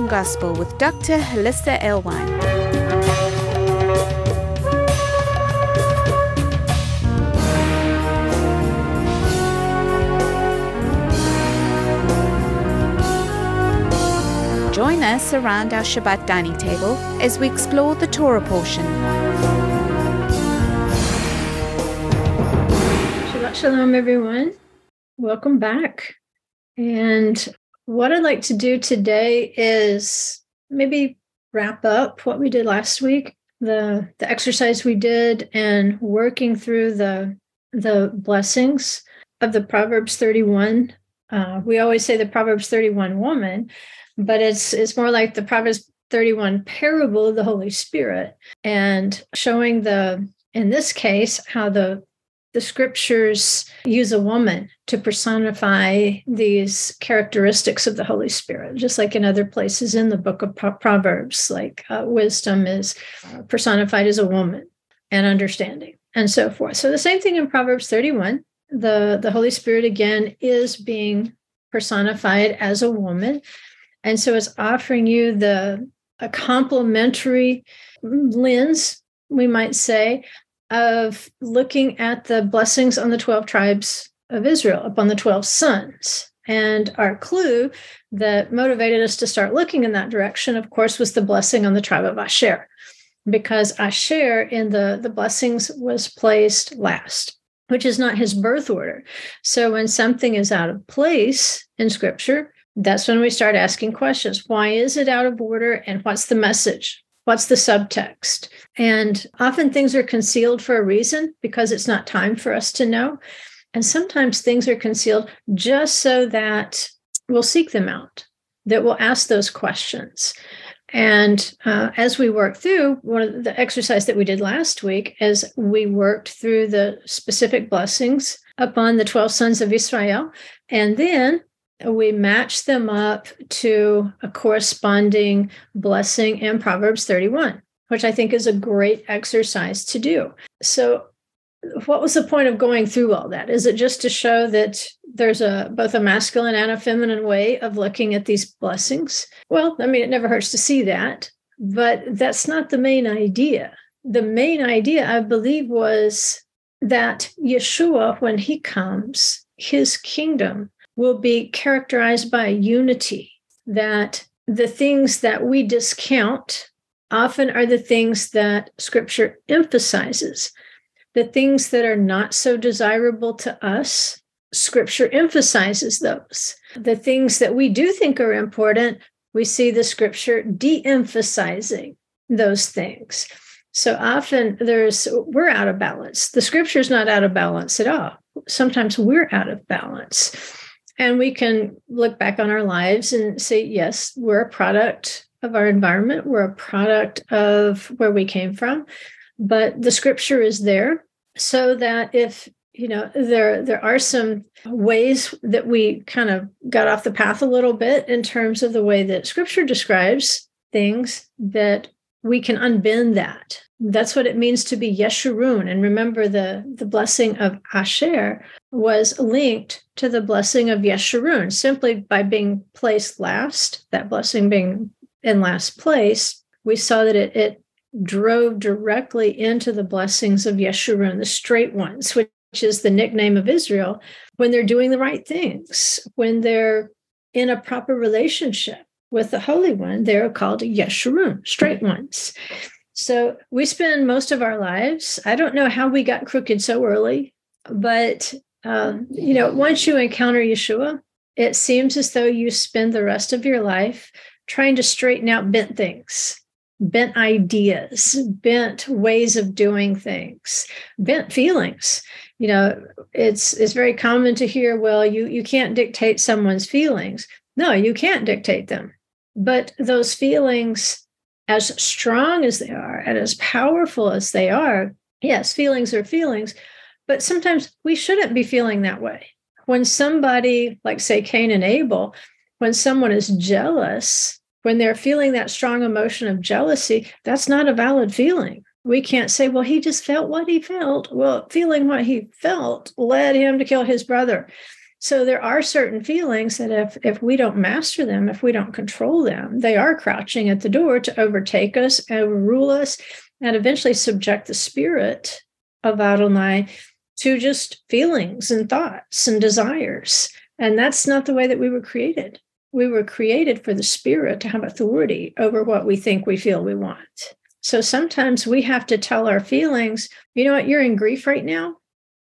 Gospel with Dr. Hollisa Alewine. Join us around our Shabbat dining table as we explore the Torah portion. Shalom, everyone. Welcome back. And what I'd like to do today is maybe wrap up what we did last week, the the exercise we did, and working through the the blessings of the Proverbs 31. Uh, we always say the Proverbs 31 woman, but it's it's more like the Proverbs 31 parable of the Holy Spirit and showing the in this case how the the scriptures use a woman to personify these characteristics of the Holy Spirit, just like in other places in the book of Proverbs, like uh, wisdom is uh, personified as a woman and understanding and so forth. So the same thing in Proverbs 31. The, the Holy Spirit again is being personified as a woman. And so it's offering you the a complementary lens, we might say, of looking at the blessings on the 12 tribes of Israel, upon the 12 sons. And our clue that motivated us to start looking in that direction, of course, was the blessing on the tribe of Asher, because Asher in the, the blessings was placed last, which is not his birth order. So when something is out of place in scripture, that's when we start asking questions. Why is it out of order? And what's the message? What's the subtext? And often things are concealed for a reason because it's not time for us to know. And sometimes things are concealed just so that we'll seek them out, that we'll ask those questions. And uh, as we work through one of the exercise that we did last week, as we worked through the specific blessings upon the 12 sons of Israel, and then we match them up to a corresponding blessing in Proverbs 31, which I think is a great exercise to do. So, what was the point of going through all that? Is it just to show that there's a both a masculine and a feminine way of looking at these blessings? Well, I mean, it never hurts to see that, but that's not the main idea. The main idea, I believe, was that Yeshua, when he comes, his kingdom will be characterized by unity, that the things that we discount often are the things that scripture emphasizes. The things that are not so desirable to us, scripture emphasizes those. The things that we do think are important, we see the scripture de emphasizing those things. So often there's, we're out of balance. The scripture's not out of balance at all. Sometimes we're out of balance. And we can look back on our lives and say, yes, we're a product of our environment, we're a product of where we came from. But the scripture is there so that if you know there there are some ways that we kind of got off the path a little bit in terms of the way that scripture describes things that we can unbend that that's what it means to be Yeshurun. And remember, the, the blessing of Asher was linked to the blessing of Yeshurun simply by being placed last, that blessing being in last place. We saw that it, it drove directly into the blessings of Yeshurun, the straight ones, which is the nickname of Israel, when they're doing the right things, when they're in a proper relationship with the Holy One, they're called Yeshurun, straight ones. So we spend most of our lives, I don't know how we got crooked so early, but um, you know, once you encounter Yeshua, it seems as though you spend the rest of your life trying to straighten out bent things, bent ideas, bent ways of doing things, bent feelings. You know, it's it's very common to hear, well, you you can't dictate someone's feelings. No, you can't dictate them. But those feelings as strong as they are and as powerful as they are, yes, feelings are feelings, but sometimes we shouldn't be feeling that way. When somebody, like say Cain and Abel, when someone is jealous, when they're feeling that strong emotion of jealousy, that's not a valid feeling. We can't say, well, he just felt what he felt. Well, feeling what he felt led him to kill his brother. So there are certain feelings that if if we don't master them, if we don't control them, they are crouching at the door to overtake us, overrule us, and eventually subject the spirit of Adonai to just feelings and thoughts and desires. And that's not the way that we were created. We were created for the spirit to have authority over what we think we feel we want. So sometimes we have to tell our feelings, you know what, you're in grief right now.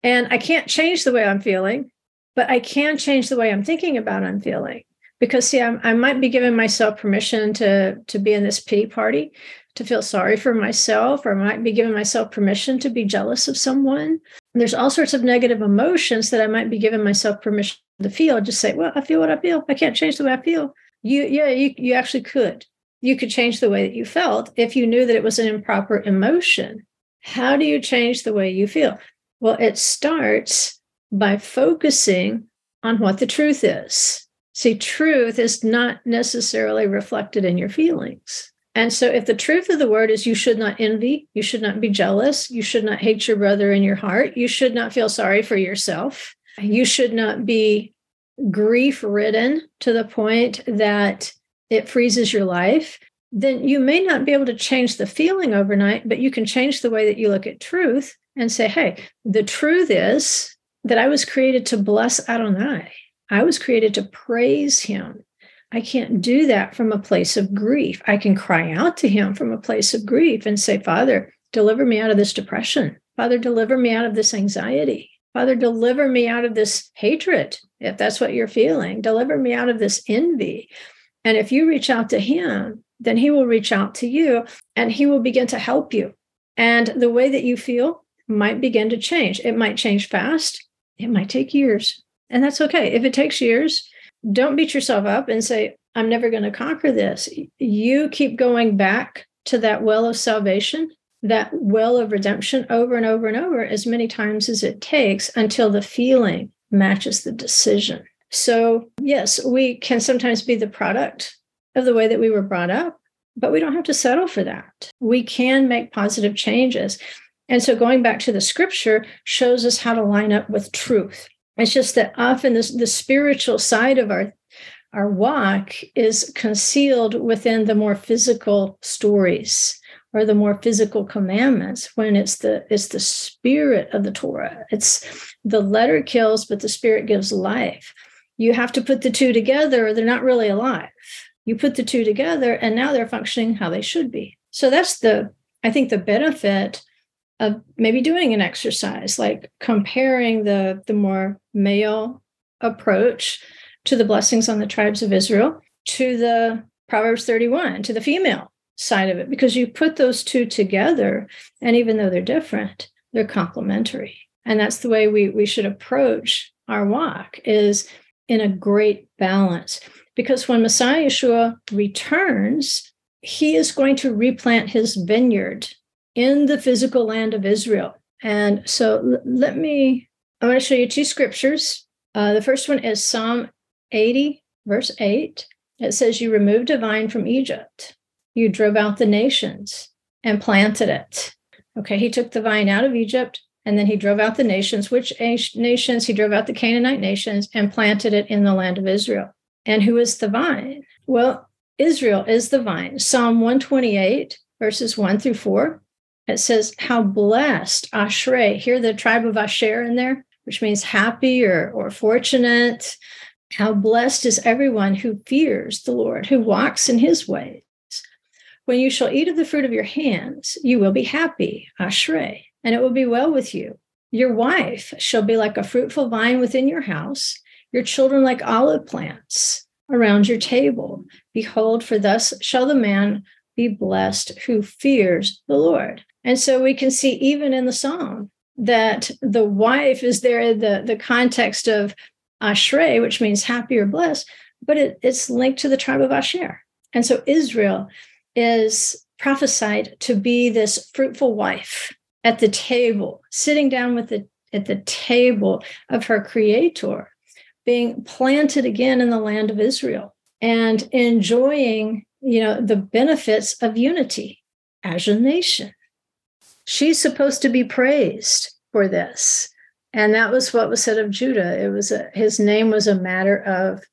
And I can't change the way I'm feeling but I can change the way I'm thinking about I'm feeling. Because see, I'm, i might be giving myself permission to to be in this pity party, to feel sorry for myself, or I might be giving myself permission to be jealous of someone. And there's all sorts of negative emotions that I might be giving myself permission to feel. Just say, well, I feel what I feel. I can't change the way I feel. You, yeah, you, you actually could. You could change the way that you felt if you knew that it was an improper emotion. How do you change the way you feel? Well, it starts by focusing on what the truth is. See, truth is not necessarily reflected in your feelings. And so, if the truth of the word is you should not envy, you should not be jealous, you should not hate your brother in your heart, you should not feel sorry for yourself, you should not be grief ridden to the point that it freezes your life, then you may not be able to change the feeling overnight, but you can change the way that you look at truth and say, hey, the truth is that I was created to bless Adonai. I was created to praise him. I can't do that from a place of grief. I can cry out to him from a place of grief and say, Father, deliver me out of this depression. Father, deliver me out of this anxiety. Father, deliver me out of this hatred, if that's what you're feeling. Deliver me out of this envy. And if you reach out to him, then he will reach out to you and he will begin to help you. And the way that you feel might begin to change. It might change fast, it might take years. And that's okay. If it takes years, don't beat yourself up and say, I'm never going to conquer this. You keep going back to that well of salvation, that well of redemption over and over and over as many times as it takes until the feeling matches the decision. So, yes, we can sometimes be the product of the way that we were brought up, but we don't have to settle for that. We can make positive changes. And so going back to the scripture shows us how to line up with truth. It's just that often this, the spiritual side of our our walk is concealed within the more physical stories or the more physical commandments when it's the it's the spirit of the torah. It's the letter kills but the spirit gives life. You have to put the two together or they're not really alive. You put the two together and now they're functioning how they should be. So that's the i think the benefit of maybe doing an exercise like comparing the the more male approach to the blessings on the tribes of Israel to the Proverbs 31 to the female side of it because you put those two together and even though they're different they're complementary. And that's the way we we should approach our walk is in a great balance. Because when Messiah Yeshua returns he is going to replant his vineyard in the physical land of Israel. And so let me, I want to show you two scriptures. Uh, the first one is Psalm 80, verse 8. It says, You removed a vine from Egypt, you drove out the nations and planted it. Okay, he took the vine out of Egypt and then he drove out the nations. Which nations? He drove out the Canaanite nations and planted it in the land of Israel. And who is the vine? Well, Israel is the vine. Psalm 128, verses 1 through 4 it says, How blessed, Ashrei. Hear the tribe of Asher in there, which means happy or, or fortunate. How blessed is everyone who fears the Lord, who walks in his ways. When you shall eat of the fruit of your hands, you will be happy, Ashrei, and it will be well with you. Your wife shall be like a fruitful vine within your house, your children like olive plants around your table. Behold, for thus shall the man be blessed who fears the Lord. And so we can see even in the psalm that the wife is there in the, the context of Ashrei, which means happy or blessed, but it, it's linked to the tribe of Asher. And so Israel is prophesied to be this fruitful wife at the table, sitting down with the at the table of her creator, being planted again in the land of Israel and enjoying, you know, the benefits of unity as a nation she's supposed to be praised for this And that was what was said of Judah. It was a, his name was a matter of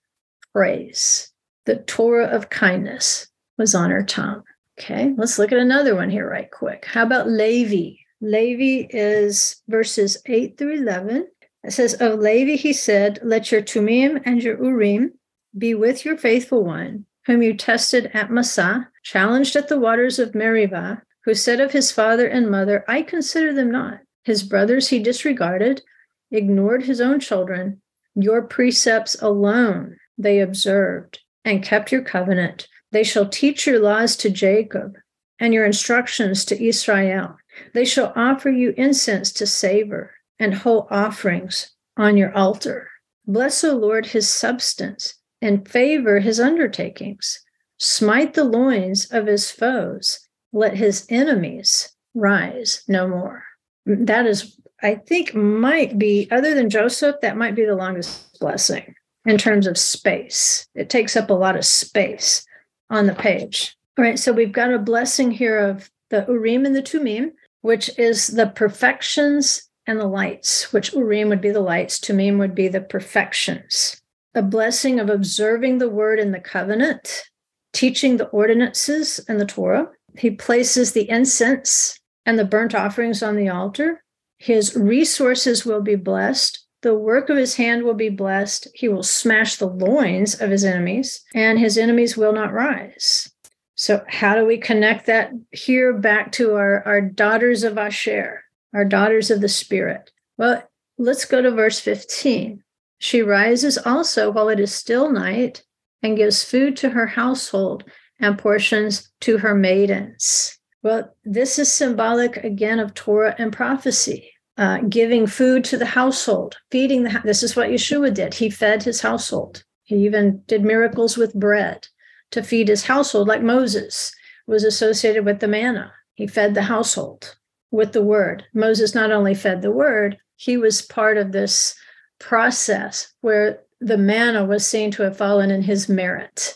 praise. The Torah of kindness was on her tongue. Okay, let's look at another one here, right quick. How about Levi? Levi is verses 8 through 11. It says, Of Levi he said, Let your Tumim and your Urim be with your faithful one, whom you tested at Massah, challenged at the waters of Meribah, who said of his father and mother, I consider them not. His brothers he disregarded, ignored his own children. Your precepts alone they observed and kept your covenant. They shall teach your laws to Jacob and your instructions to Israel. They shall offer you incense to savor and whole offerings on your altar. Bless, O Lord, his substance and favor his undertakings. Smite the loins of his foes. Let his enemies rise no more. That is, I think, might be, other than Joseph, that might be the longest blessing in terms of space. It takes up a lot of space on the page. All right, so we've got a blessing here of the Urim and the Tumim, which is the perfections and the lights, which Urim would be the lights, Tumim would be the perfections. A blessing of observing the word in the covenant, teaching the ordinances and the Torah. He places the incense and the burnt offerings on the altar. His resources will be blessed. The work of his hand will be blessed. He will smash the loins of his enemies, and his enemies will not rise. So, how do we connect that here back to our, our daughters of Asher, our daughters of the Spirit? Well, let's go to verse 15. She rises also while it is still night and gives food to her household and portions to her maidens. Well, this is symbolic again of Torah and prophecy. Uh, giving food to the household, feeding the. This is what Yeshua did. He fed his household. He even did miracles with bread to feed his household, like Moses was associated with the manna. He fed the household with the word. Moses not only fed the word, he was part of this process where the manna was seen to have fallen in his merit,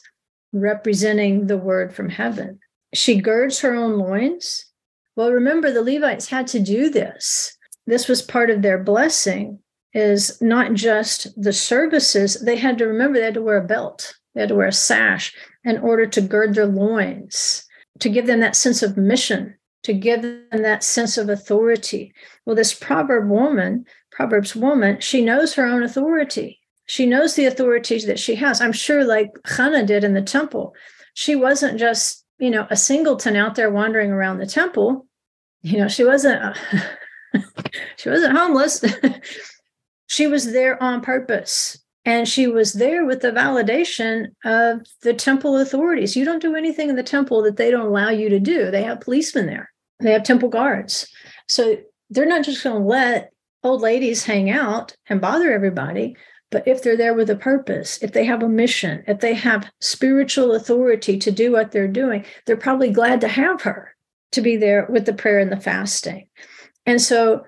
representing the word from heaven. She girds her own loins. Well, remember, the Levites had to do this. This was part of their blessing, is not just the services, they had to remember they had to wear a belt, they had to wear a sash in order to gird their loins, to give them that sense of mission, to give them that sense of authority. Well, this proverb woman, Proverbs woman, she knows her own authority. She knows the authorities that she has. I'm sure, like Hannah did in the temple, she wasn't just you know, a singleton out there wandering around the temple. You know, she wasn't uh, she wasn't homeless. she was there on purpose. And she was there with the validation of the temple authorities. You don't do anything in the temple that they don't allow you to do. They have policemen there, they have temple guards. So they're not just going to let old ladies hang out and bother everybody. But if they're there with a purpose, if they have a mission, if they have spiritual authority to do what they're doing, they're probably glad to have her to be there with the prayer and the fasting. And so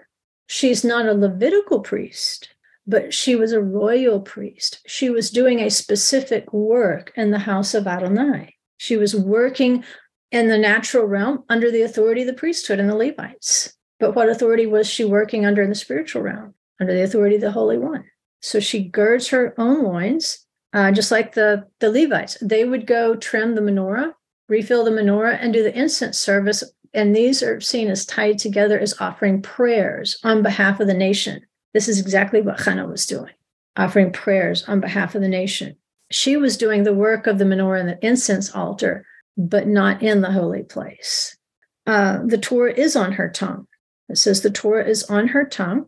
she's not a Levitical priest, but she was a royal priest. She was doing a specific work in the house of Adonai. She was working in the natural realm under the authority of the priesthood and the Levites. But what authority was she working under in the spiritual realm? Under the authority of the Holy One. So she girds her own loins, uh, just like the, the Levites. They would go trim the menorah, refill the menorah, and do the incense service. And these are seen as tied together as offering prayers on behalf of the nation. This is exactly what Hannah was doing, offering prayers on behalf of the nation. She was doing the work of the menorah and the incense altar, but not in the holy place. Uh, the Torah is on her tongue. It says the Torah is on her tongue.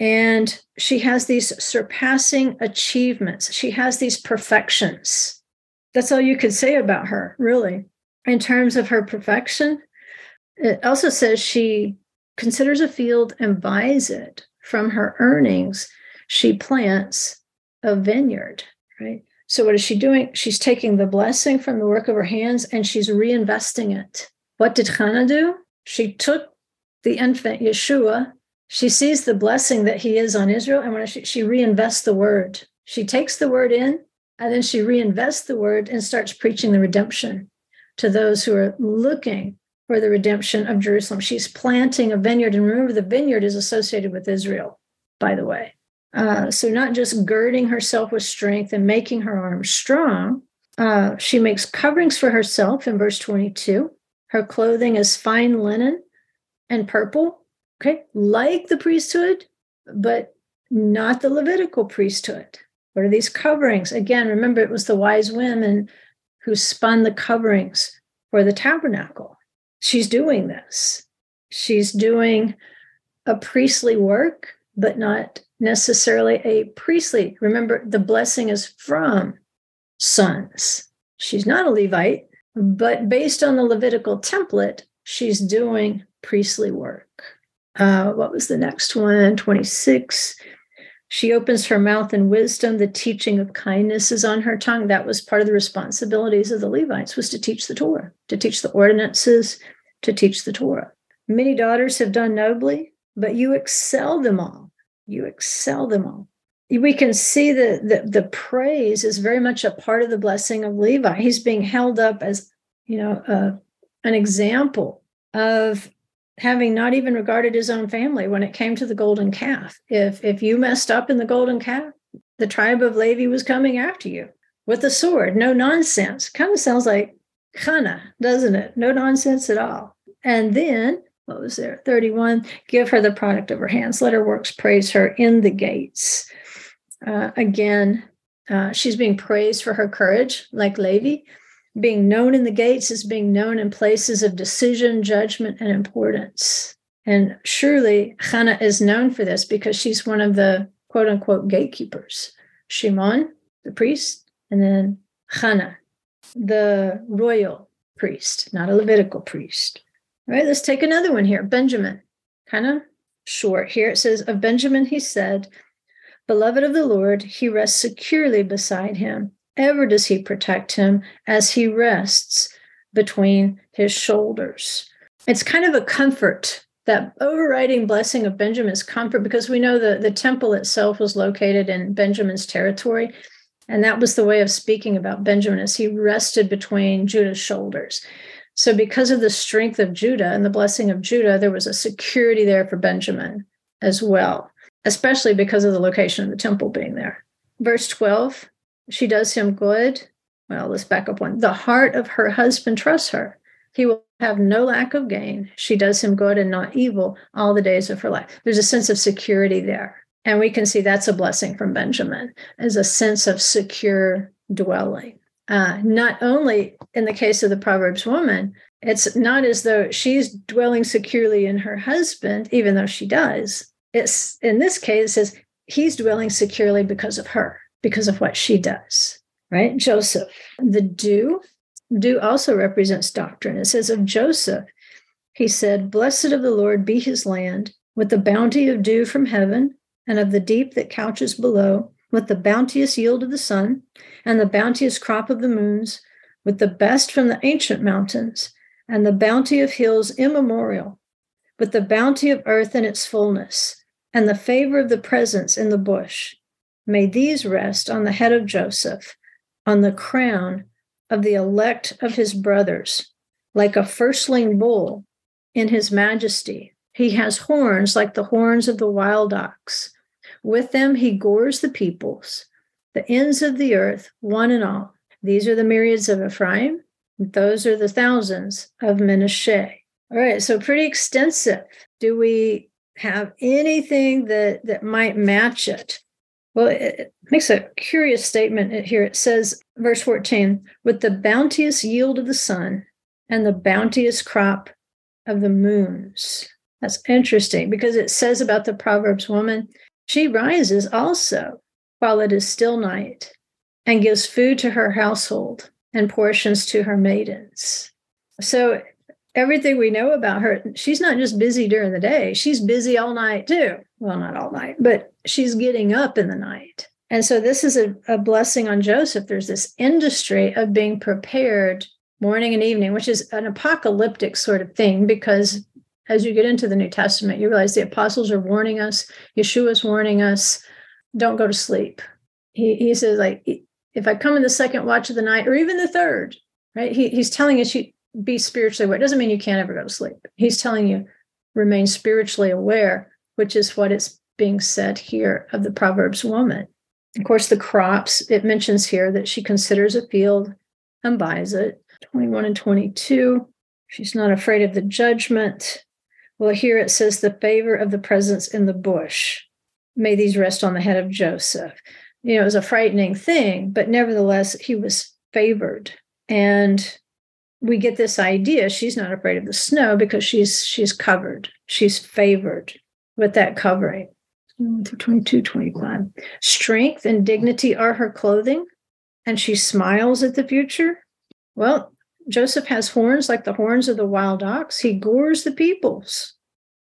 And she has these surpassing achievements. She has these perfections. That's all you could say about her, really, in terms of her perfection. It also says she considers a field and buys it from her earnings. She plants a vineyard, right? So, what is she doing? She's taking the blessing from the work of her hands and she's reinvesting it. What did Hannah do? She took the infant Yeshua she sees the blessing that he is on Israel, and when she, she reinvests the word, she takes the word in, and then she reinvests the word and starts preaching the redemption to those who are looking for the redemption of Jerusalem. She's planting a vineyard, and remember, the vineyard is associated with Israel. by the way. Uh, so, not just girding herself with strength and making her arms strong, uh, she makes coverings for herself in verse 22. Her clothing is fine linen and purple, okay, like the priesthood, but not the Levitical priesthood. What are these coverings? Again, remember it was the wise women who spun the coverings for the tabernacle. She's doing this. She's doing a priestly work, but not necessarily a priestly. Remember, the blessing is from sons. She's not a Levite, but based on the Levitical template, she's doing priestly work. Uh, what was the next one? 26. She opens her mouth in wisdom. The teaching of kindness is on her tongue. That was part of the responsibilities of the Levites was to teach the Torah, to teach the ordinances, to teach the Torah. Many daughters have done nobly, but you excel them all. You excel them all. We can see that the, the praise is very much a part of the blessing of Levi. He's being held up as, you know, uh, an example of having not even regarded his own family when it came to the golden calf. If if you messed up in the golden calf, the tribe of Levi was coming after you with a sword. No nonsense. Kind of sounds like Hannah, doesn't it? No nonsense at all. And then what was there? 31. Give her the product of her hands. Let her works praise her in the gates. Uh, again, uh, she's being praised for her courage, like Levi being known in the gates is being known in places of decision, judgment, and importance. And surely Hannah is known for this because she's one of the quote unquote gatekeepers. Shimon, the priest, and then Hannah, the royal priest, not a Levitical priest. All right, let's take another one here. Benjamin, kind of short here. It says, Of Benjamin, he said, Beloved of the Lord, he rests securely beside him ever does he protect him as he rests between his shoulders. It's kind of a comfort. That overriding blessing of Benjamin's comfort, because we know that the temple itself was located in Benjamin's territory. And that was the way of speaking about Benjamin as he rested between Judah's shoulders. So, because of the strength of Judah and the blessing of Judah, there was a security there for Benjamin as well, especially because of the location of the temple being there. Verse 12 she does him good. Well, let's back up one. The heart of her husband trusts her. He will have no lack of gain. She does him good and not evil all the days of her life. There's a sense of security there. And we can see that's a blessing from Benjamin as a sense of secure dwelling. Uh, not only in the case of the Proverbs woman, it's not as though she's dwelling securely in her husband, even though she does. It's in this case, it says he's dwelling securely because of her because of what she does, right? Joseph, the dew, dew also represents doctrine. It says of Joseph, he said, Blessed of the Lord be his land, with the bounty of dew from heaven, and of the deep that couches below, with the bounteous yield of the sun, and the bounteous crop of the moons, with the best from the ancient mountains, and the bounty of hills immemorial, with the bounty of earth in its fullness, and the favor of the presence in the bush, May these rest on the head of Joseph, on the crown of the elect of his brothers, like a firstling bull in his majesty. He has horns like the horns of the wild ox. With them he gores the peoples, the ends of the earth, one and all. These are the myriads of Ephraim. Those are the thousands of Manasseh. All right, so pretty extensive. Do we have anything that that might match it? Well, it makes a curious statement here. It says, verse 14, with the bounteous yield of the sun and the bounteous crop of the moons. That's interesting because it says about the Proverbs woman, she rises also while it is still night and gives food to her household and portions to her maidens. So everything we know about her, she's not just busy during the day, she's busy all night too. Well, not all night, but she's getting up in the night. And so this is a, a blessing on Joseph. There's this industry of being prepared morning and evening, which is an apocalyptic sort of thing because as you get into the New Testament, you realize the apostles are warning us, Yeshua's warning us, don't go to sleep. He, he says, like, if I come in the second watch of the night or even the third, right? He, he's telling us you be spiritually aware. It doesn't mean you can't ever go to sleep. He's telling you remain spiritually aware, which is what it's being said here of the Proverbs woman. Of course, the crops, it mentions here that she considers a field and buys it. 21 and 22. She's not afraid of the judgment. Well, here it says the favor of the presence in the bush. May these rest on the head of Joseph. You know, it was a frightening thing, but nevertheless, he was favored. And we get this idea she's not afraid of the snow because she's she's covered. She's favored with that covering. 22, 25. Strength and dignity are her clothing, and she smiles at the future. Well, Joseph has horns like the horns of the wild ox. He gores the peoples,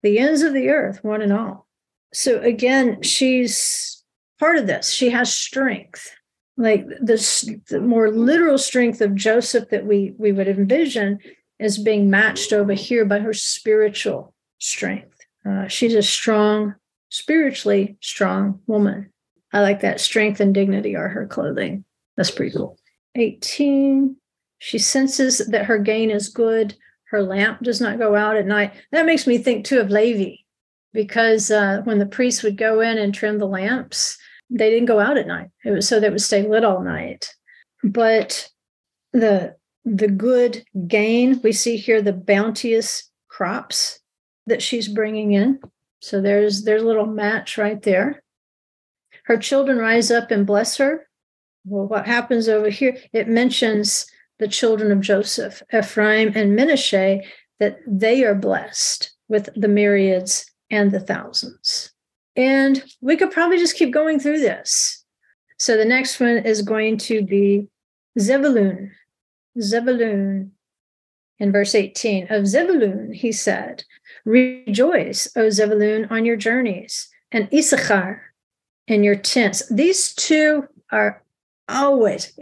the ends of the earth, one and all. So again, she's part of this. She has strength, like this, the more literal strength of Joseph that we we would envision is being matched over here by her spiritual strength. Uh, she's a strong, spiritually strong woman. I like that. Strength and dignity are her clothing. That's pretty cool. 18. She senses that her gain is good. Her lamp does not go out at night. That makes me think too of Levi, because uh, when the priests would go in and trim the lamps, they didn't go out at night. It was so they would stay lit all night. But the the good gain we see here, the bounteous crops that she's bringing in. So there's there's a little match right there. Her children rise up and bless her. Well, what happens over here? It mentions the children of Joseph, Ephraim and Manasseh, that they are blessed with the myriads and the thousands. And we could probably just keep going through this. So the next one is going to be Zebulun. Zebulun in verse 18 of Zebulun, he said, Rejoice, O Zebulun, on your journeys, and Issachar in your tents. These two are always,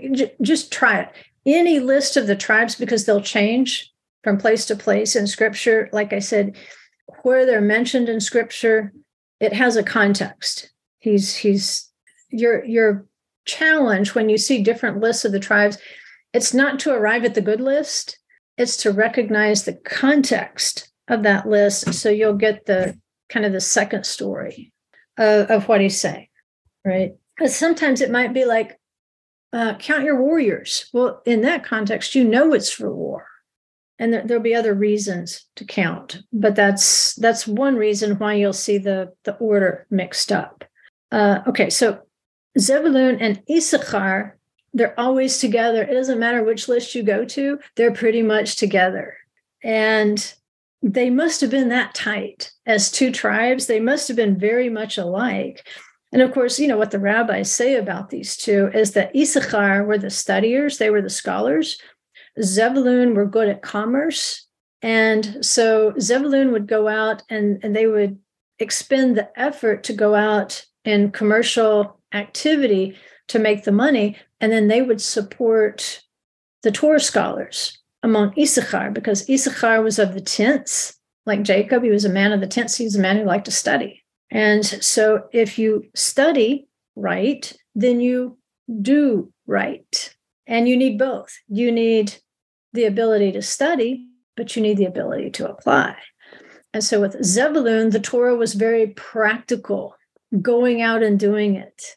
just try it. Any list of the tribes, because they'll change from place to place in scripture. Like I said, where they're mentioned in scripture, it has a context. He's, he's, your, your challenge when you see different lists of the tribes, it's not to arrive at the good list, it's to recognize the context of that list so you'll get the kind of the second story of, of what he's saying right? Because sometimes it might be like uh, count your warriors. Well in that context you know it's for war and there, there'll be other reasons to count but that's that's one reason why you'll see the the order mixed up uh, okay so zebulun and issachar they're always together it doesn't matter which list you go to they're pretty much together and they must have been that tight as two tribes. They must have been very much alike. And of course, you know what the rabbis say about these two is that Issachar were the studiers, they were the scholars. Zebulun were good at commerce. And so Zebulun would go out and, and they would expend the effort to go out in commercial activity to make the money. And then they would support the Torah scholars among Issachar because Issachar was of the tents, like Jacob. He was a man of the tents. He was a man who liked to study. And so if you study right, then you do right. And you need both. You need the ability to study, but you need the ability to apply. And so with Zebulun, the Torah was very practical, going out and doing it.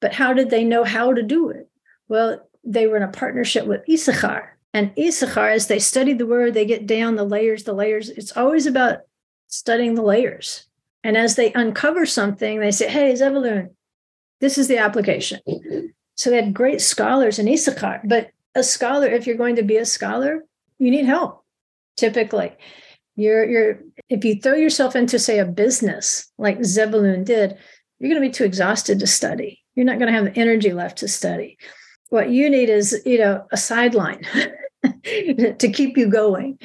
But how did they know how to do it? Well, they were in a partnership with Issachar. And Issachar, as they study the word, they get down the layers, the layers. It's always about studying the layers. And as they uncover something, they say, Hey, Zebulun, this is the application. So they had great scholars in Issachar. But a scholar, if you're going to be a scholar, you need help. Typically, you're you're if you throw yourself into, say, a business like Zebulun did, you're going to be too exhausted to study. You're not going to have the energy left to study what you need is you know a sideline to keep you going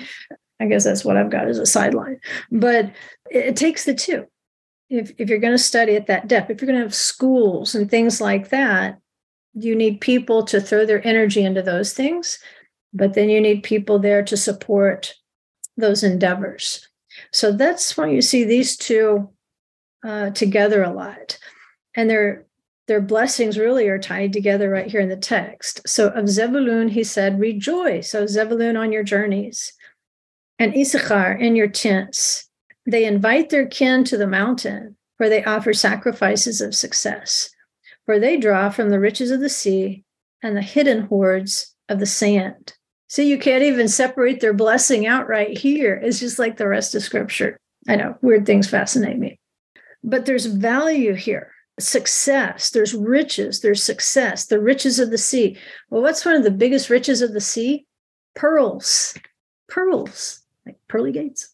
i guess that's what i've got as a sideline but it, it takes the two if, if you're going to study at that depth if you're going to have schools and things like that you need people to throw their energy into those things but then you need people there to support those endeavors so that's why you see these two uh, together a lot and they're their blessings really are tied together right here in the text. So of Zebulun, he said, Rejoice, O Zebulun, on your journeys, and Issachar in your tents. They invite their kin to the mountain. where they offer sacrifices of success, for they draw from the riches of the sea and the hidden hoards of the sand. See, you can't even separate their blessing out right here. It's just like the rest of scripture. I know weird things fascinate me. But there's value here success, there's riches, there's success, the riches of the sea. Well, what's one of the biggest riches of the sea? Pearls. Pearls, like pearly gates.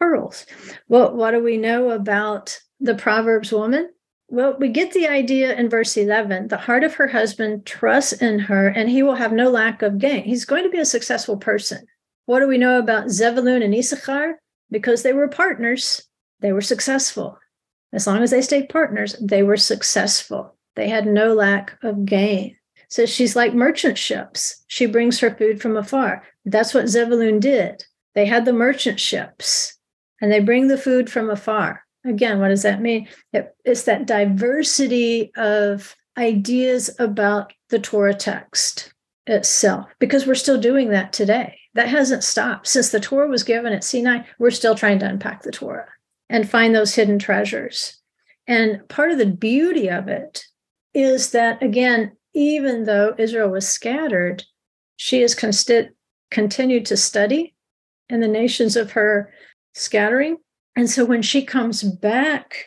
Pearls. Well, what do we know about the Proverbs woman? Well, we get the idea in verse 11. The heart of her husband trusts in her, and he will have no lack of gain. He's going to be a successful person. What do we know about Zebulun and Issachar? Because they were partners, they were successful. As long as they stayed partners, they were successful. They had no lack of gain. So she's like merchant ships. She brings her food from afar. That's what Zebulun did. They had the merchant ships and they bring the food from afar. Again, what does that mean? It, it's that diversity of ideas about the Torah text itself, because we're still doing that today. That hasn't stopped. Since the Torah was given at Sinai, we're still trying to unpack the Torah and find those hidden treasures. And part of the beauty of it is that, again, even though Israel was scattered, she has consti- continued to study in the nations of her scattering. And so when she comes back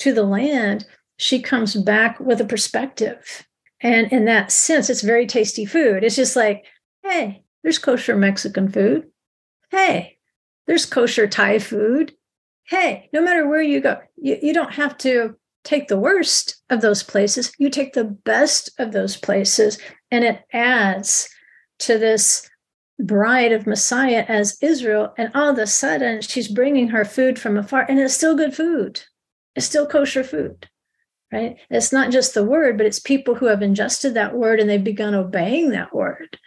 to the land, she comes back with a perspective. And in that sense, it's very tasty food. It's just like, hey, there's kosher Mexican food. Hey, there's kosher Thai food hey, no matter where you go, you, you don't have to take the worst of those places. You take the best of those places, and it adds to this bride of Messiah as Israel. And all of a sudden, she's bringing her food from afar, and it's still good food. It's still kosher food, right? It's not just the word, but it's people who have ingested that word and they've begun obeying that word.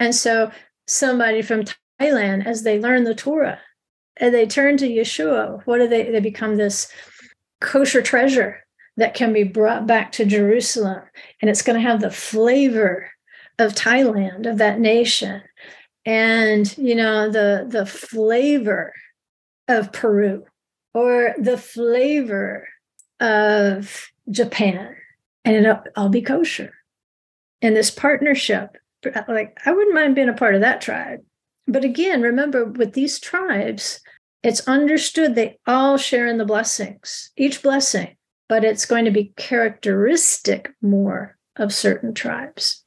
And so, somebody from Thailand, as they learn the Torah, and they turn to Yeshua, what do they? They become this kosher treasure that can be brought back to Jerusalem. And it's going to have the flavor of Thailand, of that nation. And, you know, the, the flavor of Peru or the flavor of Japan. And it'll all be kosher. And this partnership, like, I wouldn't mind being a part of that tribe. But again, remember with these tribes, it's understood they all share in the blessings, each blessing, but it's going to be characteristic more of certain tribes.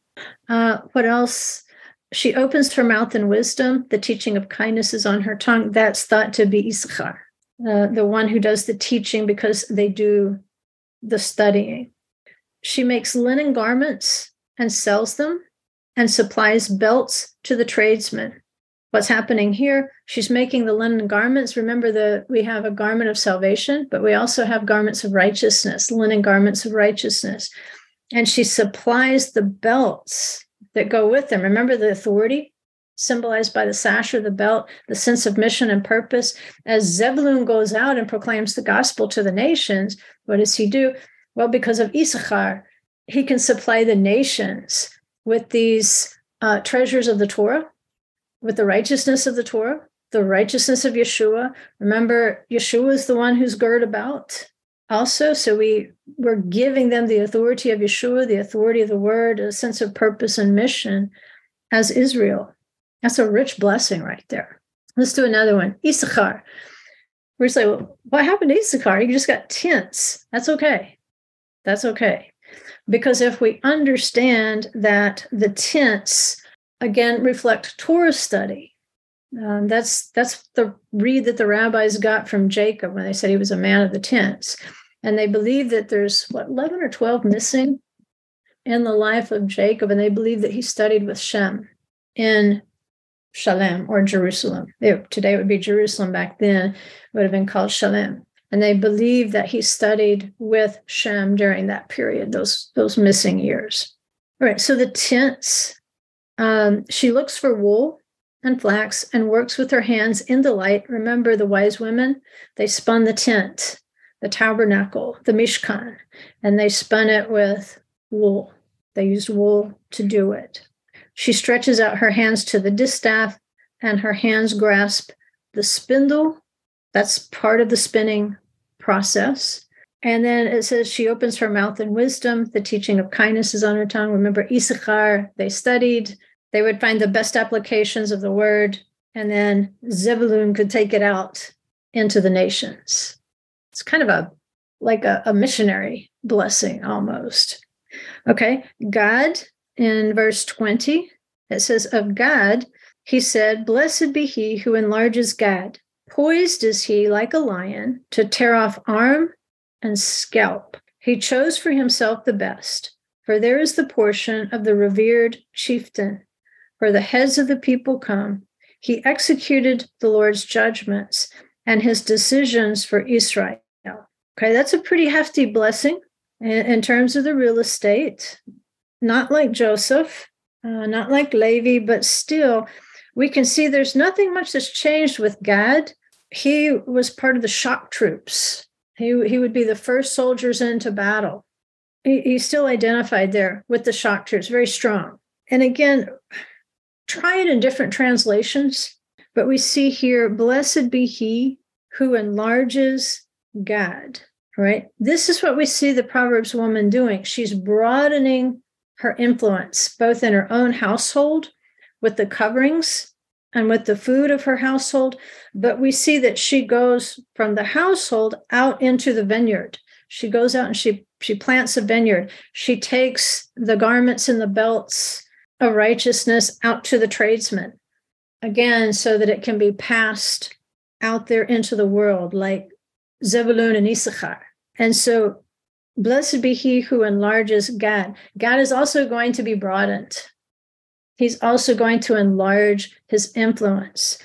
Uh, what else? She opens her mouth in wisdom. The teaching of kindness is on her tongue. That's thought to be Issachar, uh, the one who does the teaching because they do the studying. She makes linen garments and sells them and supplies belts to the tradesmen what's happening here she's making the linen garments remember that we have a garment of salvation but we also have garments of righteousness linen garments of righteousness and she supplies the belts that go with them. Remember the authority symbolized by the sash or the belt the sense of mission and purpose. As zebulun goes out and proclaims the gospel to the nations what does he do? Well because of issachar he can supply the nations with these uh, treasures of the torah with the righteousness of the Torah, the righteousness of Yeshua. Remember, Yeshua is the one who's girt about also. So we we're giving them the authority of Yeshua, the authority of the word, a sense of purpose and mission as Israel. That's a rich blessing right there. Let's do another one. Issachar. We're say, well, what happened to Issachar? You just got tents. That's okay. That's okay. Because if we understand that the tents again reflect Torah study. Um, that's that's the read that the rabbis got from Jacob when they said he was a man of the tents, and they believe that there's what eleven or twelve missing in the life of Jacob, and they believe that he studied with Shem in Shalem or Jerusalem. today it would be Jerusalem. Back then, would have been called Shalem. And they believe that he studied with Shem during that period, those those missing years. All right. So the tents um, she looks for wool and flax and works with her hands in the light. Remember the wise women? They spun the tent, the tabernacle, the mishkan, and they spun it with wool. They used wool to do it. She stretches out her hands to the distaff, and her hands grasp the spindle. That's part of the spinning process. And then it says she opens her mouth in wisdom. The teaching of kindness is on her tongue. Remember, Issachar, they studied. They would find the best applications of the word. And then Zebulun could take it out into the nations. It's kind of a like a, a missionary blessing almost. Okay. Gad in verse 20, it says, Of Gad, he said, Blessed be he who enlarges Gad. Poised is he like a lion to tear off arm and scalp. He chose for himself the best, for there is the portion of the revered chieftain. Where the heads of the people come, he executed the Lord's judgments and his decisions for Israel. Okay, that's a pretty hefty blessing in, in terms of the real estate. Not like Joseph, uh, not like Levi, but still, we can see there's nothing much that's changed with Gad. He was part of the shock troops he, he would be the first soldiers into battle. He, he's still identified there with the shock troops, very strong. And again, try it in different translations, but we see here, blessed be he who enlarges Gad, right? This is what we see the Proverbs woman doing. She's broadening her influence, both in her own household with the coverings and with the food of her household. But we see that she goes from the household out into the vineyard. She goes out and she she plants a vineyard. She takes the garments and the belts of righteousness out to the tradesmen. Again, so that it can be passed out there into the world, like Zebulun and Issachar. And so, blessed be he who enlarges Gad. God is also going to be broadened he's also going to enlarge his influence.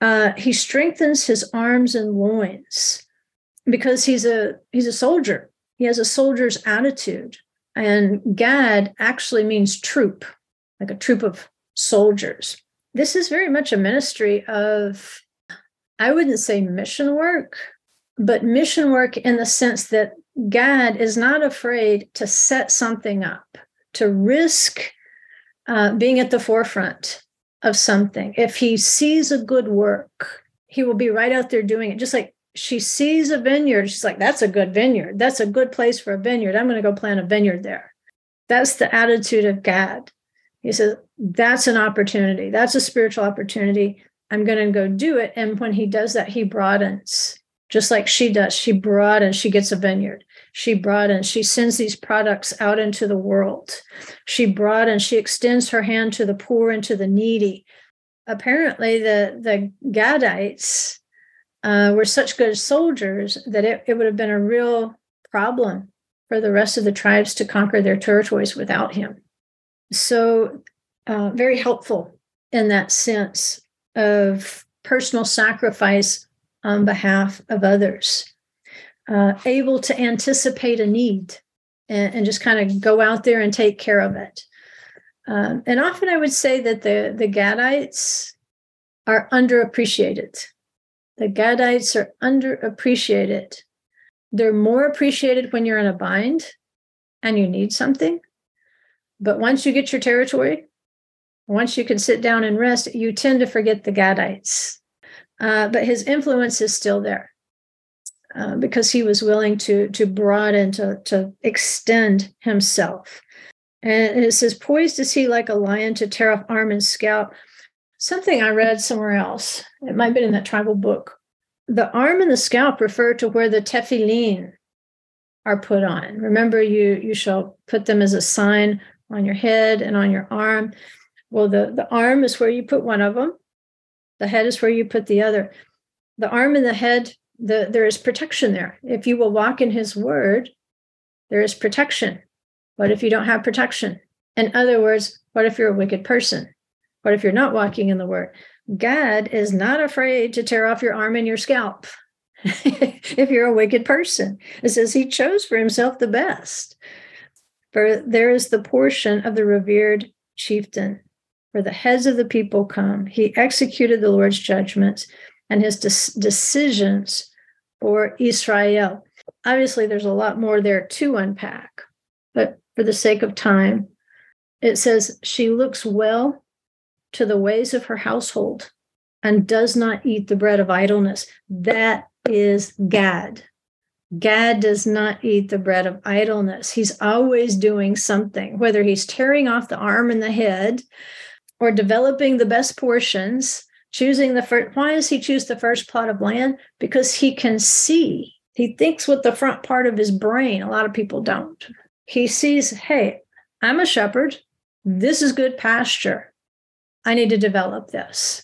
Uh, he strengthens his arms and loins because he's a he's a soldier. He has a soldier's attitude. And Gad actually means troop, like a troop of soldiers. This is very much a ministry of, I wouldn't say mission work, but mission work in the sense that Gad is not afraid to set something up, to risk uh, being at the forefront of something. If he sees a good work, he will be right out there doing it. Just like she sees a vineyard, she's like, that's a good vineyard. That's a good place for a vineyard. I'm going to go plant a vineyard there. That's the attitude of Gad. He says, that's an opportunity. That's a spiritual opportunity. I'm going to go do it. And when he does that, he broadens, just like she does. She broadens, she gets a vineyard she brought and she sends these products out into the world. She brought and she extends her hand to the poor and to the needy. Apparently, the, the Gadites uh, were such good soldiers that it, it would have been a real problem for the rest of the tribes to conquer their territories without him. So, uh, very helpful in that sense of personal sacrifice on behalf of others uh, able to anticipate a need and, and just kind of go out there and take care of it. Um, and often I would say that the, the Gadites are underappreciated. The Gadites are underappreciated. They're more appreciated when you're in a bind and you need something. But once you get your territory, once you can sit down and rest, you tend to forget the Gadites. Uh, but his influence is still there. Uh, because he was willing to to broaden to to extend himself. And it says poised is he like a lion to tear off arm and scalp. Something i read somewhere else. It might have been in that tribal book. The arm and the scalp refer to where the tefillin are put on. Remember you you shall put them as a sign on your head and on your arm. Well the the arm is where you put one of them the head is where you put the other the arm and the head the, there is protection there. If you will walk in his word, there is protection. What if you don't have protection? In other words, what if you're a wicked person? What if you're not walking in the word? Gad is not afraid to tear off your arm and your scalp if you're a wicked person. It says he chose for himself the best. For there is the portion of the revered chieftain, where the heads of the people come. He executed the Lord's judgments and his de- decisions for Israel. Obviously, there's a lot more there to unpack, but for the sake of time, it says, She looks well to the ways of her household and does not eat the bread of idleness. That is Gad. Gad does not eat the bread of idleness. He's always doing something, whether he's tearing off the arm and the head or developing the best portions, choosing the first. Why does he choose the first plot of land? Because he can see. He thinks with the front part of his brain. A lot of people don't. He sees, hey, I'm a shepherd. This is good pasture. I need to develop this.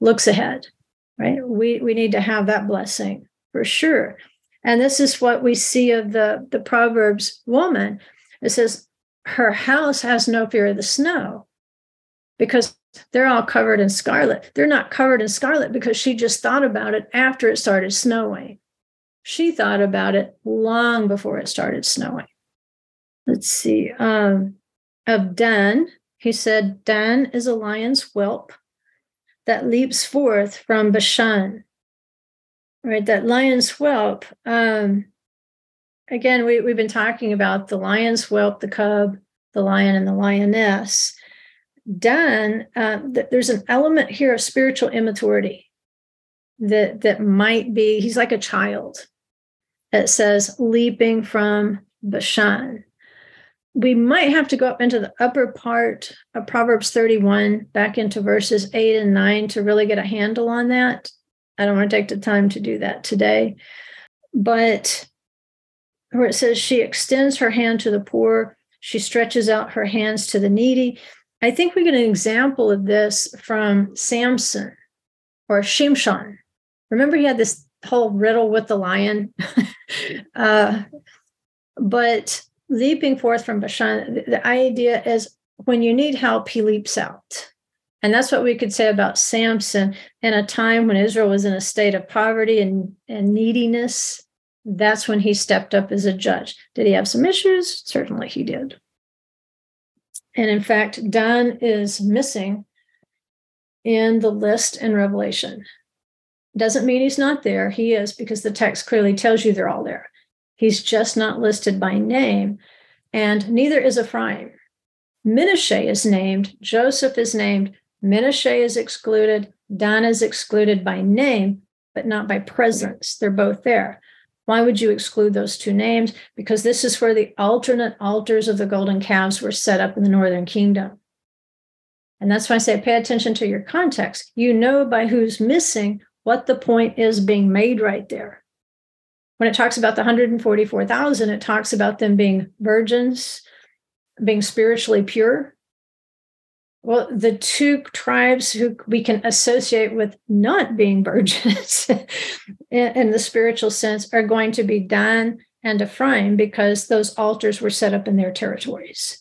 Looks ahead, right? We, we need to have that blessing for sure. And this is what we see of the, the Proverbs woman. It says, her house has no fear of the snow because they're all covered in scarlet. They're not covered in scarlet because she just thought about it after it started snowing. She thought about it long before it started snowing. Let's see. Um, of Dan, he said, Dan is a lion's whelp that leaps forth from Bashan. Right, that lion's whelp. Um, again, we, we've been talking about the lion's whelp, the cub, the lion, and the lioness. Dan, uh, th- there's an element here of spiritual immaturity that that might be. He's like a child. It says leaping from Bashan we might have to go up into the upper part of Proverbs 31, back into verses 8 and 9 to really get a handle on that. I don't want to take the time to do that today. But where it says, she extends her hand to the poor, she stretches out her hands to the needy. I think we get an example of this from Samson or Shimshon. Remember, he had this whole riddle with the lion. uh, but leaping forth from Bashan, the idea is when you need help, he leaps out. And that's what we could say about Samson in a time when Israel was in a state of poverty and, and neediness. That's when he stepped up as a judge. Did he have some issues? Certainly he did. And in fact, Dan is missing in the list in Revelation. Doesn't mean he's not there. He is because the text clearly tells you they're all there. He's just not listed by name, and neither is Ephraim. Menashe is named, Joseph is named, Menashe is excluded, Dan is excluded by name, but not by presence. They're both there. Why would you exclude those two names? Because this is where the alternate altars of the golden calves were set up in the northern kingdom. And that's why I say pay attention to your context. You know by who's missing what the point is being made right there when it talks about the 144,000, it talks about them being virgins, being spiritually pure. Well, the two tribes who we can associate with not being virgins in, the spiritual sense are going to be Dan and Ephraim because those altars were set up in their territories.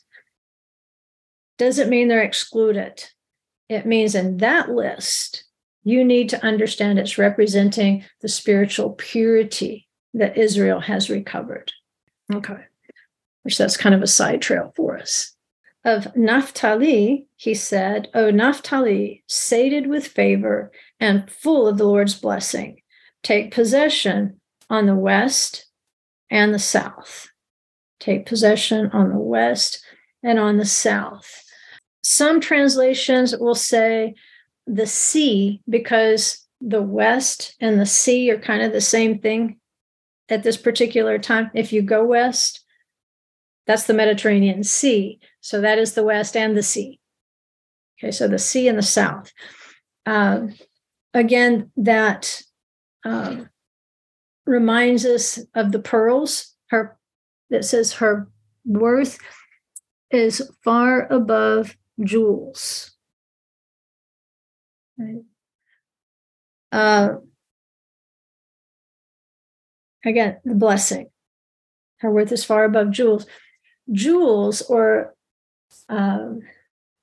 Doesn't mean they're excluded. It means in that list, you need to understand it's representing the spiritual purity that Israel has recovered. Okay. Which that's kind of a side trail for us. Of Naphtali, he said, O Naphtali, sated with favor and full of the Lord's blessing, take possession on the west and the south. Take possession on the west and on the south. Some translations will say the sea because the west and the sea are kind of the same thing at this particular time. If you go west, that's the Mediterranean Sea. So that is the west and the sea. Okay, so the sea and the south. Um, again, that um, reminds us of the pearls. Her that says her worth is far above jewels. Right. Uh, Again, the blessing. Her worth is far above jewels. Jewels, or um,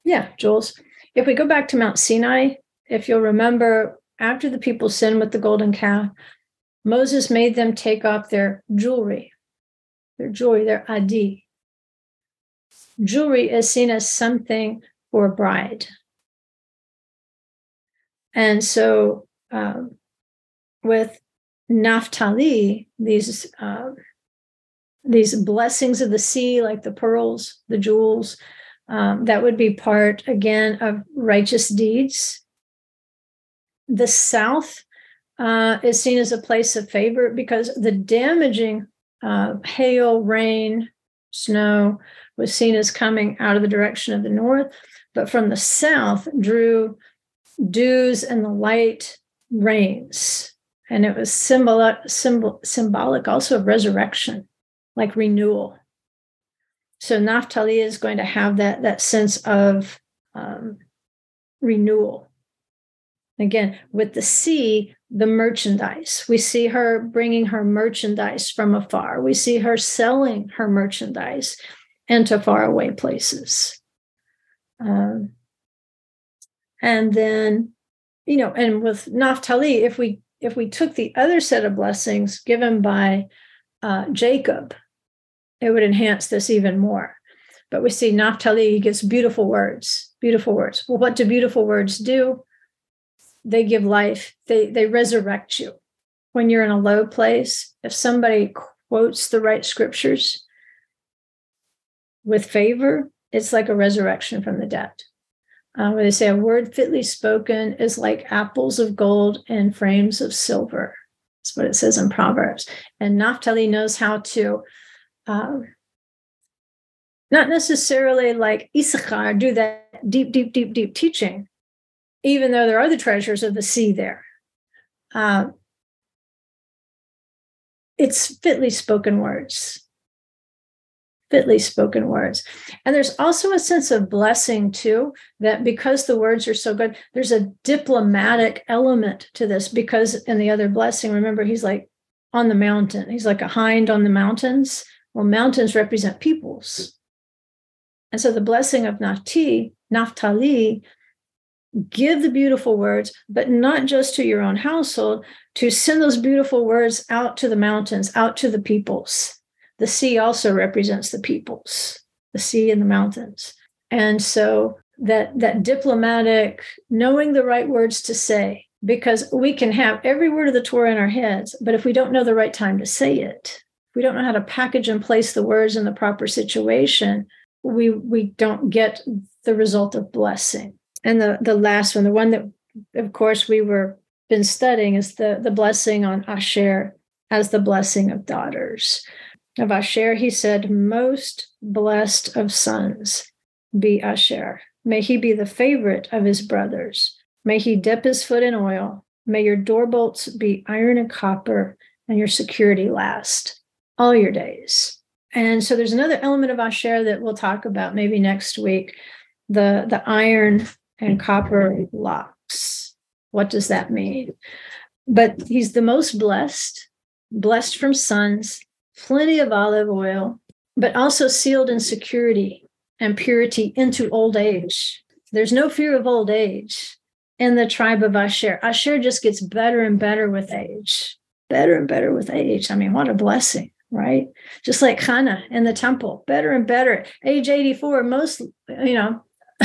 yeah, jewels. If we go back to Mount Sinai, if you'll remember, after the people sinned with the golden calf, Moses made them take off their jewelry, their jewelry, their adi. Jewelry is seen as something for a bride. And so, um, with Naphtali, these uh, these blessings of the sea, like the pearls, the jewels, um, that would be part again of righteous deeds. The south, uh, is seen as a place of favor because the damaging uh, hail, rain, snow was seen as coming out of the direction of the north, but from the south drew dews and the light rains. And it was symbol, symbol, symbolic also of resurrection, like renewal. So Naphtali is going to have that, that sense of um, renewal. Again, with the sea, the merchandise. We see her bringing her merchandise from afar. We see her selling her merchandise into faraway places. Um, and then, you know, and with Naphtali, if we if we took the other set of blessings given by uh, Jacob, it would enhance this even more. But we see Naphtali gives beautiful words, beautiful words. Well, what do beautiful words do? They give life. They they resurrect you. When you're in a low place, if somebody quotes the right scriptures with favor, it's like a resurrection from the dead uh, where they say a word fitly spoken is like apples of gold and frames of silver. That's what it says in Proverbs. And Naphtali knows how to, um, not necessarily like Issachar, do that deep, deep, deep, deep teaching, even though there are the treasures of the sea there. Uh, it's fitly spoken words fitly spoken words. And there's also a sense of blessing, too, that because the words are so good, there's a diplomatic element to this. Because in the other blessing, remember, he's like on the mountain, he's like a hind on the mountains. Well, mountains represent peoples. And so the blessing of Nafti, Naphtali, give the beautiful words, but not just to your own household, to send those beautiful words out to the mountains, out to the peoples the sea also represents the peoples, the sea and the mountains. And so that that diplomatic knowing the right words to say because we can have every word of the Torah in our heads, but if we don't know the right time to say it, we don't know how to package and place the words in the proper situation, we we don't get the result of blessing. And the the last one, the one that of course we were been studying is the the blessing on Asher as the blessing of daughters. Of Asher, he said, Most blessed of sons be Asher. May he be the favorite of his brothers. May he dip his foot in oil. May your door bolts be iron and copper, and your security last all your days. And so there's another element of Asher that we'll talk about maybe next week the, the iron and copper locks. What does that mean? But he's the most blessed, blessed from sons, plenty of olive oil, but also sealed in security and purity into old age. There's no fear of old age in the tribe of Asher. Asher just gets better and better with age, better and better with age. I mean, what a blessing, right? Just like Hannah in the temple, better and better. Age 84, most, you know,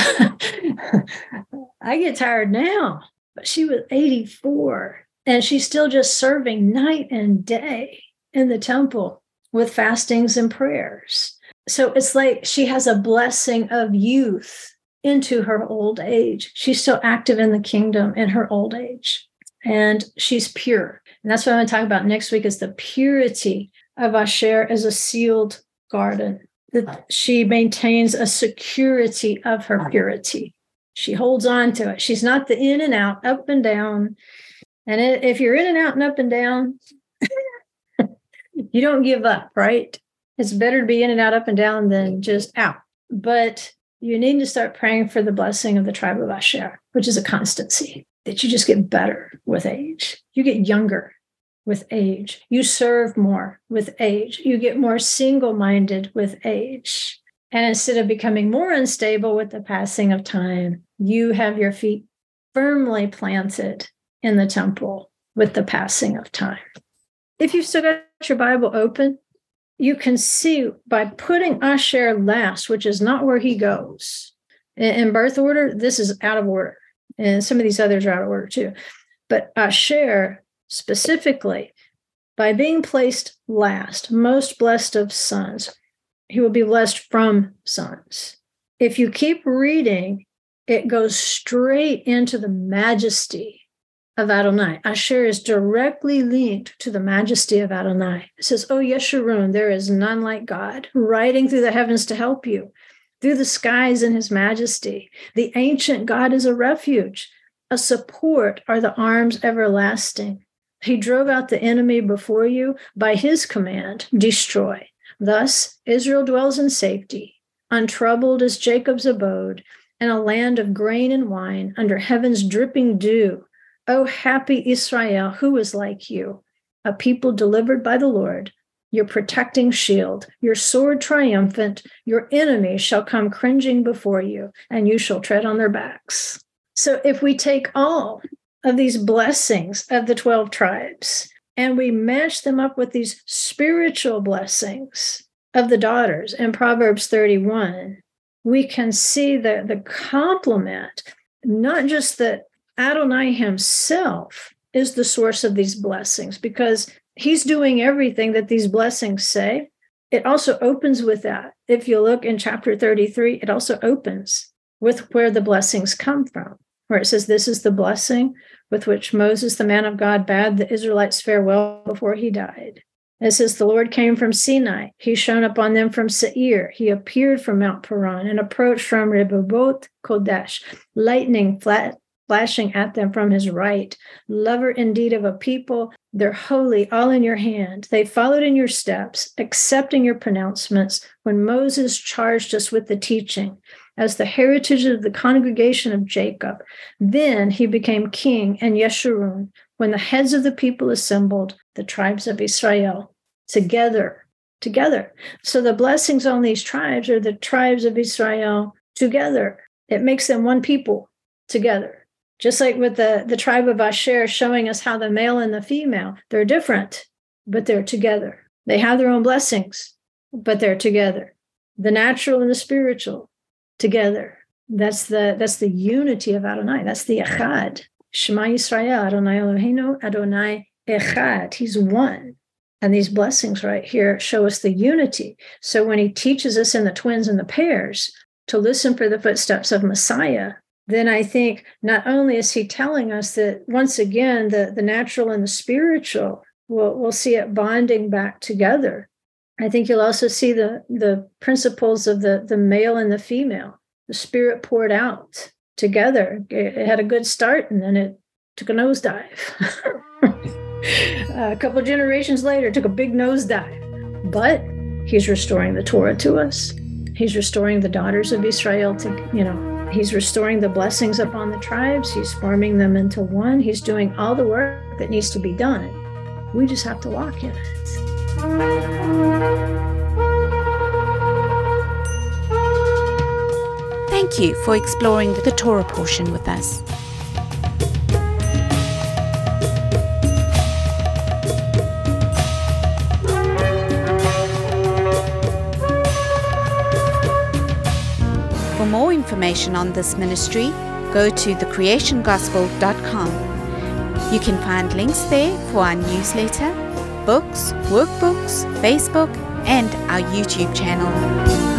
I get tired now, but she was 84 and she's still just serving night and day in the temple with fastings and prayers. So it's like she has a blessing of youth into her old age. She's still active in the kingdom in her old age, and she's pure. And that's what I'm going to talk about next week is the purity of Asher as a sealed garden. That she maintains a security of her purity. She holds on to it. She's not the in and out, up and down. And if you're in and out and up and down, you don't give up, right? It's better to be in and out, up and down than just out. But you need to start praying for the blessing of the tribe of Asher, which is a constancy, that you just get better with age. You get younger with age. You serve more with age. You get more single minded with age. And instead of becoming more unstable with the passing of time, you have your feet firmly planted in the temple with the passing of time if you've still got your Bible open, you can see by putting Asher last, which is not where he goes. In birth order, this is out of order. And some of these others are out of order too. But Asher specifically, by being placed last, most blessed of sons, he will be blessed from sons. If you keep reading, it goes straight into the majesty of Adonai. Asher is directly linked to the majesty of Adonai. It says, Oh, Yeshurun, there is none like God, riding through the heavens to help you, through the skies in his majesty. The ancient God is a refuge, a support are the arms everlasting. He drove out the enemy before you by his command, destroy. Thus, Israel dwells in safety, untroubled as Jacob's abode, in a land of grain and wine, under heaven's dripping dew. O happy Israel, who is like you, a people delivered by the Lord, your protecting shield, your sword triumphant, your enemies shall come cringing before you, and you shall tread on their backs. So if we take all of these blessings of the 12 tribes and we match them up with these spiritual blessings of the daughters in Proverbs 31, we can see the, the complement, not just that Adonai himself is the source of these blessings, because he's doing everything that these blessings say. It also opens with that. If you look in chapter 33, it also opens with where the blessings come from where it says, This is the blessing with which Moses, the man of God, bade the Israelites farewell before he died. It says, The Lord came from Sinai. He shone upon them from Seir. He appeared from Mount Paran and approached from Ribeboth Kodesh, lightning flat, flashing at them from his right. Lover indeed of a people, they're holy, all in your hand. They followed in your steps, accepting your pronouncements when Moses charged us with the teaching as the heritage of the congregation of Jacob. Then he became king and Yeshurun when the heads of the people assembled, the tribes of Israel, together. Together. So the blessings on these tribes are the tribes of Israel together. It makes them one people together. Just like with the, the tribe of Asher showing us how the male and the female, they're different, but they're together. They have their own blessings, but they're together. The natural and the spiritual, together. That's the that's the unity of Adonai. That's the Echad. Shema Yisrael, Adonai Eloheinu, Adonai Echad. He's one. And these blessings right here show us the unity. So when he teaches us in the twins and the pairs to listen for the footsteps of Messiah, then I think not only is he telling us that once again the, the natural and the spiritual, we'll, we'll see it bonding back together I think you'll also see the the principles of the the male and the female, the spirit poured out together. It, it had a good start, and then it took a nosedive. a couple generations later, took a big nosedive. But he's restoring the Torah to us. He's restoring the daughters of Israel to you know. He's restoring the blessings upon the tribes. He's forming them into one. He's doing all the work that needs to be done. We just have to walk in it. Thank you for exploring the Torah portion with us. For more information on this ministry, go to thecreationgospel.com. You can find links there for our newsletter books, workbooks, Facebook, and our YouTube channel.